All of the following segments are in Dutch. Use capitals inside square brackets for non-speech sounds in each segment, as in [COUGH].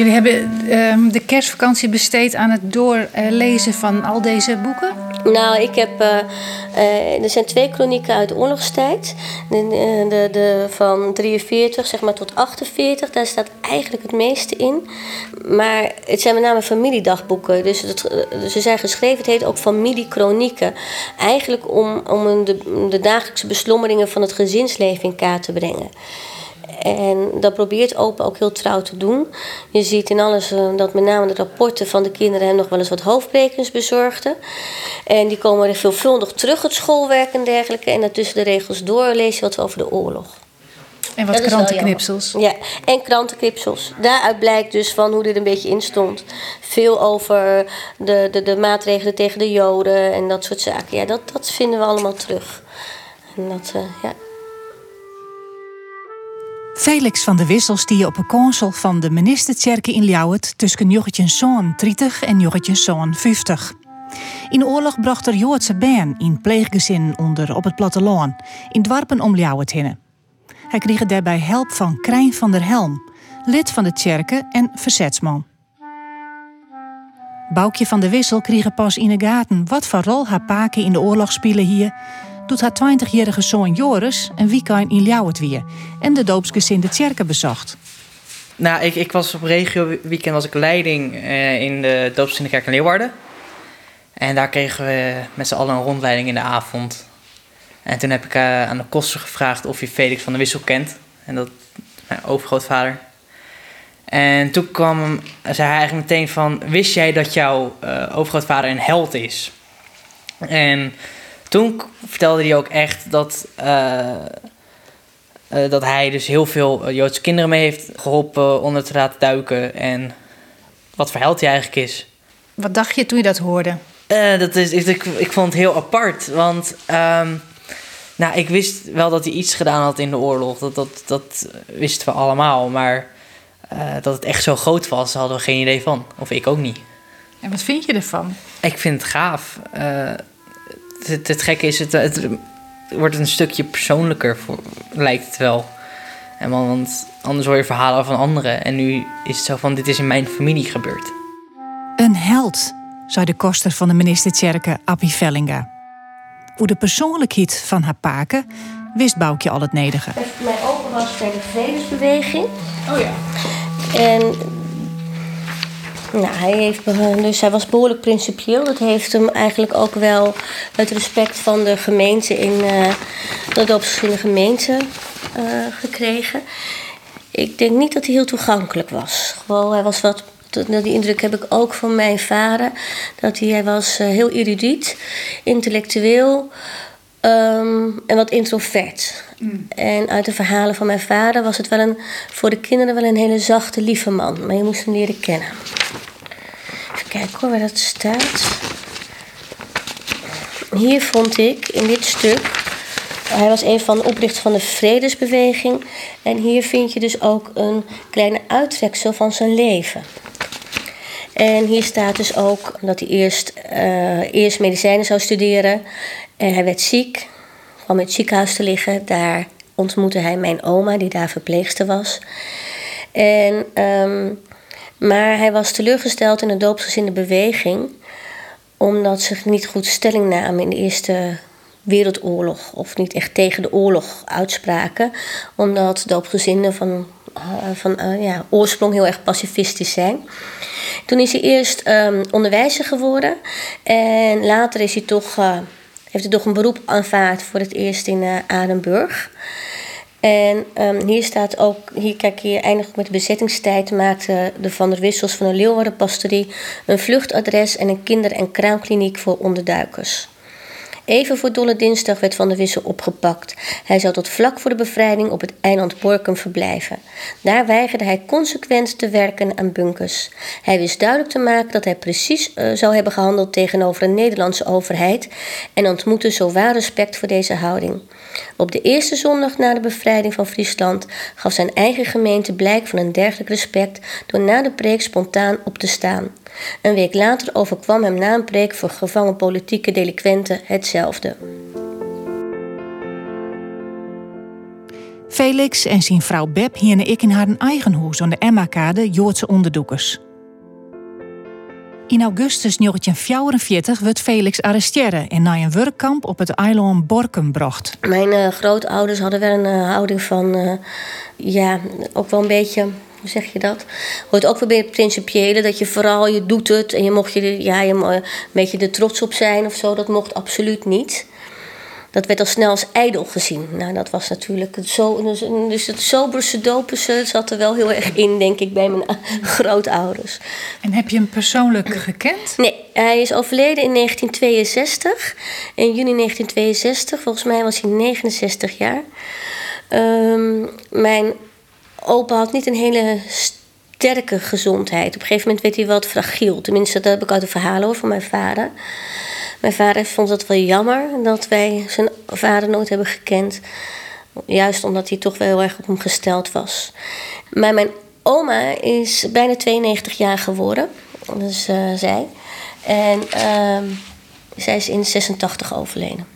Jullie hebben ehm, de kerstvakantie besteed aan het doorlezen van al deze boeken? Nou, ik heb. eh, eh, er zijn twee kronieken uit de oorlogstijd. De, de, de, van 43 zeg maar, tot 48. Daar staat eigenlijk het meeste in. Maar het zijn met name familiedagboeken. Dus het, eh, ze zijn geschreven, het heet ook familiekronieken. Eigenlijk om, om de, de dagelijkse beslommeringen van het gezinsleven in kaart te brengen. En dat probeert opa ook heel trouw te doen. Je ziet in alles eh, dat met name de rapporten van de kinderen hem nog wel eens wat hoofdbrekens bezorgden. En die komen er veelvuldig terug, het schoolwerk en dergelijke. En daartussen de regels door lees je wat over de oorlog. En wat Dat krantenknipsels. Ja, en krantenknipsels. Daaruit blijkt dus van hoe dit een beetje in stond. Veel over de, de, de maatregelen tegen de Joden en dat soort zaken. Ja, dat, dat vinden we allemaal terug. En dat, eh, ja. Felix van de Wissel stie op een consul van de ministerkerken in Ljouwert tussen Joggetje Zoon 30 en Joggetje Zoon 50. In oorlog bracht er Joodse baan in pleeggezinnen onder op het platteland, in dwarpen om Ljouwert heen. Hij kreeg daarbij help van Krijn van der Helm, lid van de Tjerke en verzetsman. Boukje van de Wissel kreeg pas in de gaten wat voor rol haar paken in de oorlog spelen hier, doet haar 20-jarige zoon Joris een weekend in Ljouwert weer en de doopsgezinde Tjerke bezocht. Nou, ik, ik was op regio weekend was ik leiding eh, in de doopszinderkerk in Leeuwarden. En daar kregen we met z'n allen een rondleiding in de avond. En toen heb ik eh, aan de koster gevraagd of je Felix van de Wissel kent. En dat mijn overgrootvader. En toen kwam zei hij eigenlijk meteen van... Wist jij dat jouw eh, overgrootvader een held is? En toen vertelde hij ook echt dat... eh, eh, dat hij dus heel veel eh, Joodse kinderen mee heeft geholpen onder te laten duiken. En wat voor held hij eigenlijk is. Wat dacht je toen je dat hoorde? Dat is, ik, ik, vond het heel apart. Want ehm, nou, ik wist wel dat hij iets gedaan had in de oorlog. Dat, dat, dat wisten we allemaal. Maar dat het echt zo groot was, hadden we geen idee van. Of ik ook niet. En wat vind je ervan? Ik vind het gaaf. Het, het gekke is, het, het wordt een stukje persoonlijker, voor, lijkt het wel. En want, anders hoor je verhalen van anderen. En nu is het zo van, dit is in mijn familie gebeurd. Een held, zei de koster van de ministerkerken Appie Vellinga. Hoe de persoonlijkheid van haar paken wist Boukje al het nedige. Mijn opa was bij de Vredesbeweging. Oh ja. En nou, hij, heeft, dus hij was behoorlijk principieel. Dat heeft hem eigenlijk ook wel het respect van de gemeente in eh, de doopsgezinde gemeente eh, gekregen. Ik denk niet dat hij heel toegankelijk was. Gewoon, hij was wat. Die indruk heb ik ook van mijn vader. Dat hij, hij was eh, heel erudiet, intellectueel ehm, en wat introvert. En uit de verhalen van mijn vader was het wel een, voor de kinderen wel een hele zachte, lieve man. Maar je moest hem leren kennen. Kijken hoor, waar dat staat. Hier vond ik in dit stuk. Hij was een van de oprichters van de Vredesbeweging. En hier vind je dus ook een kleine uittreksel van zijn leven. En hier staat dus ook dat hij eerst, eh, eerst medicijnen zou studeren. En hij werd ziek, kwam in het ziekenhuis te liggen. Daar ontmoette hij mijn oma, die daar verpleegster was. En, ehm, maar hij was teleurgesteld in de doopsgezinde beweging, omdat ze niet goed stelling namen in de Eerste Wereldoorlog, of niet echt tegen de oorlog uitspraken, omdat doopgezinden van, eh, van eh, ja, oorsprong heel erg pacifistisch zijn. Toen is hij eerst ehm, onderwijzer geworden en later is hij toch, eh, heeft hij toch een beroep aanvaard voor het eerst in Adenburg. En ehm, hier staat ook, hier kijk hier eindig met de bezettingstijd maakte de Van der Wissels van de Leeuwarden Pastorie een vluchtadres en een kinder- en kraamkliniek voor onderduikers. Even voor Dolle Dinsdag werd Van der Wissel opgepakt. Hij zou tot vlak voor de bevrijding op het eiland Borkum verblijven. Daar weigerde hij consequent te werken aan bunkers. Hij wist duidelijk te maken dat hij precies eh, zou hebben gehandeld tegenover een Nederlandse overheid en ontmoette zowaar respect voor deze houding. Op de eerste zondag na de bevrijding van Friesland gaf zijn eigen gemeente blijk van een dergelijk respect door na de preek spontaan op te staan. Een week later overkwam hem na een preek voor gevangen politieke delinquenten hetzelfde. Felix en zijn vrouw Beb hierne ik in haar eigen huis aan de Emma-kade Joodse onderdoekers. In augustus 1944 werd Felix arresteerd en naar een werkkamp op het eiland Borkum bracht. Mijn uh, grootouders hadden wel een uh, houding van, uh, ja, ook wel een beetje, hoe zeg je dat? Hoort ook wel bij het principiële, dat je vooral, je doet het en je mocht je, ja, je een beetje er trots op zijn of zo. Dat mocht absoluut niet dat werd al snel als ijdel gezien. Nou, dat was natuurlijk zo. Dus, dus het soberste dopense zat er wel heel erg in, denk ik, bij mijn [LAUGHS] grootouders. En heb je hem persoonlijk gekend? Nee, hij is overleden in 1962. In juni 1962, volgens mij was hij 69 jaar. Um, mijn opa had niet een hele sterke gezondheid. Op een gegeven moment werd hij wat fragiel. Tenminste, dat heb ik uit de verhalen hoor van mijn vader. Mijn vader vond het wel jammer dat wij zijn vader nooit hebben gekend. Juist omdat hij toch wel heel erg op hem gesteld was. Maar mijn oma is bijna 92 jaar geworden. Dus uh, zij. En uh, zij is in 86 overleden.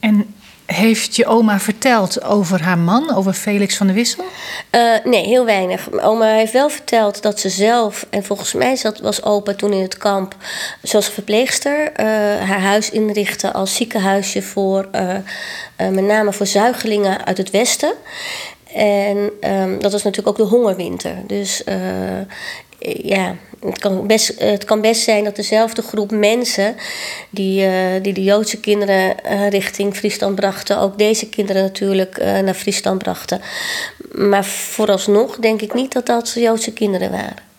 En heeft je oma verteld over haar man, over Felix van de Wissel? Uh, nee, heel weinig. Mijn oma heeft wel verteld dat ze zelf, en volgens mij zat, was opa toen in het kamp, zoals verpleegster, uh, haar huis inrichtte als ziekenhuisje voor, uh, met name voor zuigelingen uit het Westen. En um, dat was natuurlijk ook de hongerwinter. Dus ja, het kan, best, het kan best zijn dat dezelfde groep mensen die, uh, die de Joodse kinderen richting Friesland brachten, ook deze kinderen natuurlijk naar Friesland brachten. Maar vooralsnog denk ik niet dat dat Joodse kinderen waren.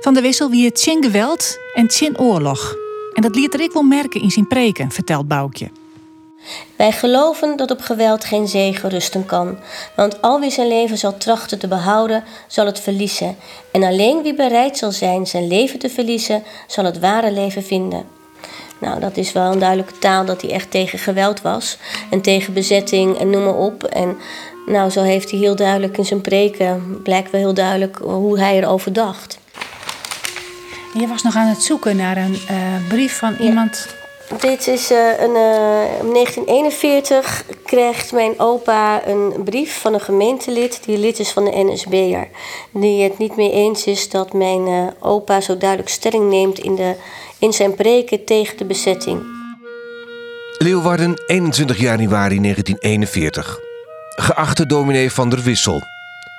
Van de Wissel wie het tjen geweld en tjen oorlog. En dat liet ik wel merken in zijn preken, vertelt Boukje. Wij geloven dat op geweld geen zegen rusten kan, want al wie zijn leven zal trachten te behouden, zal het verliezen. En alleen wie bereid zal zijn zijn leven te verliezen, zal het ware leven vinden. Nou, dat is wel een duidelijke taal dat hij echt tegen geweld was. En tegen bezetting en noem maar op. En nou, zo heeft hij heel duidelijk in zijn preken, blijkt wel heel duidelijk hoe hij erover dacht. Je was nog aan het zoeken naar een uh, brief van Ja. iemand Dit is uh, een, uh, in 1941 krijgt mijn opa een brief van een gemeentelid die lid is van de NSB'er. Die het niet mee eens is dat mijn uh, opa zo duidelijk stelling neemt in, de, in zijn preken tegen de bezetting. Leeuwarden, 21 januari 1941. Geachte dominee van der Wissel.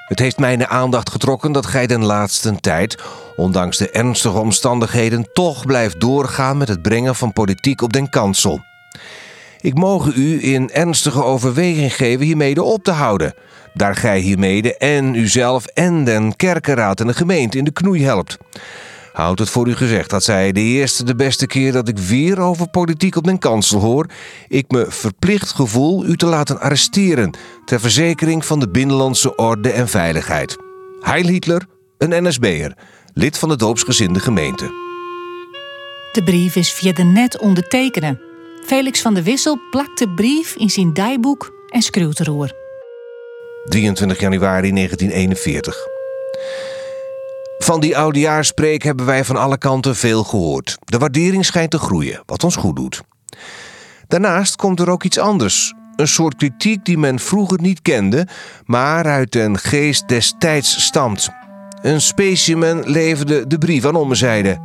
Het heeft mijn aandacht getrokken dat gij den laatste tijd, ondanks de ernstige omstandigheden, toch blijft doorgaan met het brengen van politiek op den kansel. Ik mogen u in ernstige overweging geven hiermede op te houden, daar gij hiermede en uzelf en den kerkenraad en de gemeente in de knoei helpt. Houd het voor u gezegd dat zij de eerste de beste keer dat ik weer over politiek op den kansel hoor, ik me verplicht gevoel u te laten arresteren ter verzekering van de binnenlandse orde en veiligheid. Heil Hitler, een NSB'er, lid van de doopsgezinde gemeente. De brief is via de net ondertekenen. Felix van de Wissel plakt de brief in zijn dijboek en schreeuwt erover. 23 januari 1941. Van die oudejaarspreek hebben wij van alle kanten veel gehoord. De waardering schijnt te groeien, wat ons goed doet. Daarnaast komt er ook iets anders. Een soort kritiek die men vroeger niet kende, maar uit den geest des tijds stamt. Een specimen leverde de brief aan ommezijde.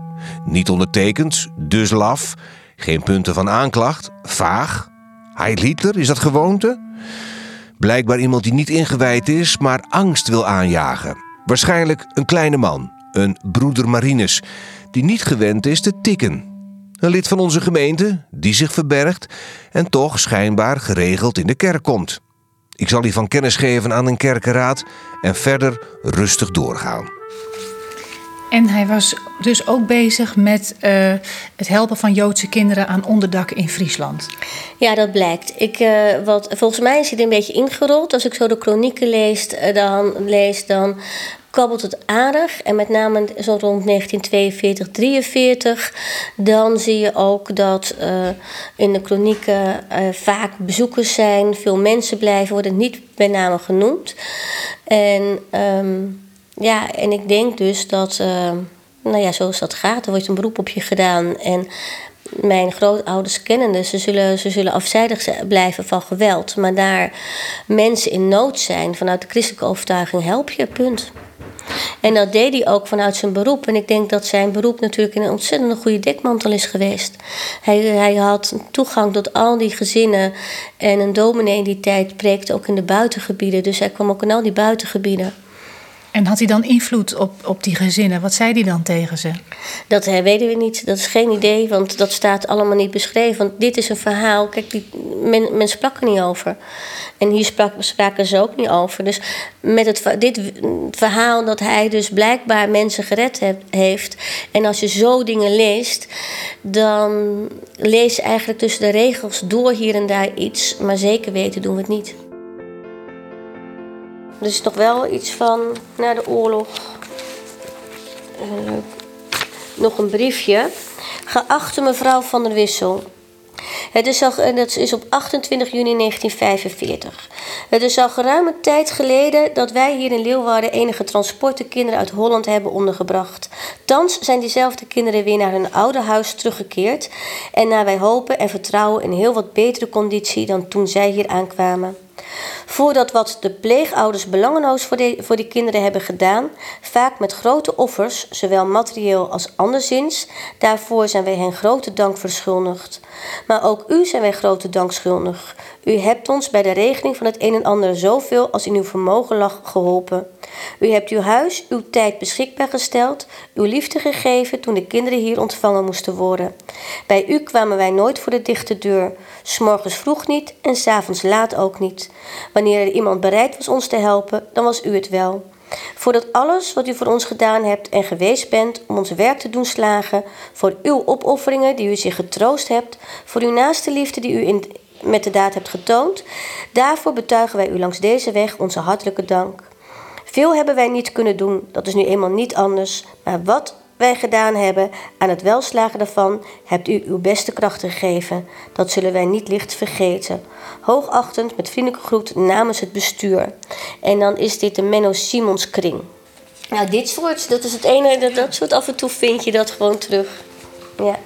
Niet ondertekend, dus laf. Geen punten van aanklacht, vaag. Heil Hitler, is dat gewoonte? Blijkbaar iemand die niet ingewijd is, maar angst wil aanjagen. Waarschijnlijk een kleine man, een broeder Marinus, die niet gewend is te tikken. Een lid van onze gemeente, die zich verbergt en toch schijnbaar geregeld in de kerk komt. Ik zal hiervan kennis geven aan een kerkenraad en verder rustig doorgaan. En hij was dus ook bezig met uh, het helpen van Joodse kinderen aan onderdak in Friesland. Ja, dat blijkt. Ik, uh, wat, volgens mij is hij een beetje ingerold. Als ik zo de kronieken lees, uh, dan, dan kabbelt het aardig. En met name zo rond 1942, 43, dan zie je ook dat in de kronieken vaak bezoekers zijn, veel mensen blijven, worden niet bij name genoemd. En um, ja, en ik denk dus dat, uh, nou ja, zoals dat gaat, er wordt een beroep op je gedaan. En mijn grootouders kennende, ze zullen, ze zullen afzijdig blijven van geweld. Maar daar mensen in nood zijn, vanuit de christelijke overtuiging, help je, punt. En dat deed hij ook vanuit zijn beroep. En ik denk dat zijn beroep natuurlijk een ontzettend goede dekmantel is geweest. Hij, hij had toegang tot al die gezinnen. En een dominee in die tijd preekte ook in de buitengebieden. Dus hij kwam ook in al die buitengebieden. En had hij dan invloed op, op die gezinnen? Wat zei hij dan tegen ze? Dat uh, weten we niet. Dat is geen idee, want dat staat allemaal niet beschreven. Want dit is een verhaal. Kijk, die, men, men sprak er niet over. En hier sprak, spraken ze ook niet over. Dus met het, dit verhaal dat hij dus blijkbaar mensen gered heeft. En als je zo dingen leest, dan lees je eigenlijk tussen de regels door hier en daar iets. Maar zeker weten doen we het niet. Is nog wel iets van na de oorlog. Uh, nog een briefje. Geachte mevrouw van der Wissel. Het is al, dat is op 28 juni 1945. Het is al geruime tijd geleden dat wij hier in Leeuwarden enige transporten kinderen uit Holland hebben ondergebracht. Thans zijn diezelfde kinderen weer naar hun oude huis teruggekeerd en naar wij hopen en vertrouwen in heel wat betere conditie dan toen zij hier aankwamen. Voordat wat de pleegouders belangeloos voor, de, voor die kinderen hebben gedaan, vaak met grote offers, zowel materieel als anderszins, daarvoor zijn wij hen grote dank verschuldigd. Maar ook u zijn wij grote dank schuldig. U hebt ons bij de regeling van het een en ander zoveel als in uw vermogen lag geholpen. U hebt uw huis, uw tijd beschikbaar gesteld, uw liefde gegeven toen de kinderen hier ontvangen moesten worden. Bij u kwamen wij nooit voor de dichte deur, s'morgens vroeg niet en s'avonds laat ook niet. Wanneer er iemand bereid was ons te helpen, dan was u het wel. Voor dat alles wat u voor ons gedaan hebt en geweest bent om ons werk te doen slagen, voor uw opofferingen die u zich getroost hebt, voor uw naaste liefde die u in, met de daad hebt getoond, daarvoor betuigen wij u langs deze weg onze hartelijke dank. Veel hebben wij niet kunnen doen, dat is nu eenmaal niet anders, maar wat wij gedaan hebben aan het welslagen daarvan, hebt u uw beste krachten gegeven. Dat zullen wij niet licht vergeten. Hoogachtend met vriendelijke groet namens het bestuur. En dan is dit de Menno Simons kring. Nou, dit soort, dat is het ene, dat, dat soort af en toe vind je dat gewoon terug. Ja.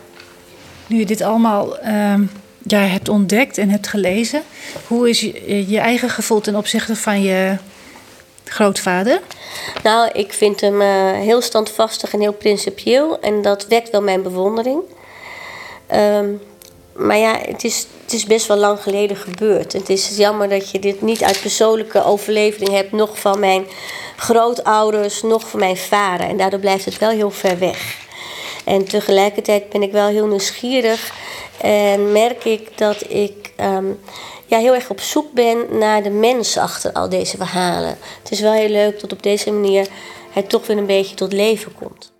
Nu je dit allemaal uh, ja, hebt ontdekt en hebt gelezen, hoe is je, eigen gevoel ten opzichte van je grootvader? Nou, ik vind hem uh, heel standvastig en heel principieel. En dat wekt wel mijn bewondering. Um, maar ja, het is, het is best wel lang geleden gebeurd. Het is jammer dat je dit niet uit persoonlijke overlevering hebt, nog van mijn grootouders, nog van mijn vader. En daardoor blijft het wel heel ver weg. En tegelijkertijd ben ik wel heel nieuwsgierig en merk ik dat ik um, ja, heel erg op zoek ben naar de mens achter al deze verhalen. Het is wel heel leuk dat op deze manier hij toch weer een beetje tot leven komt.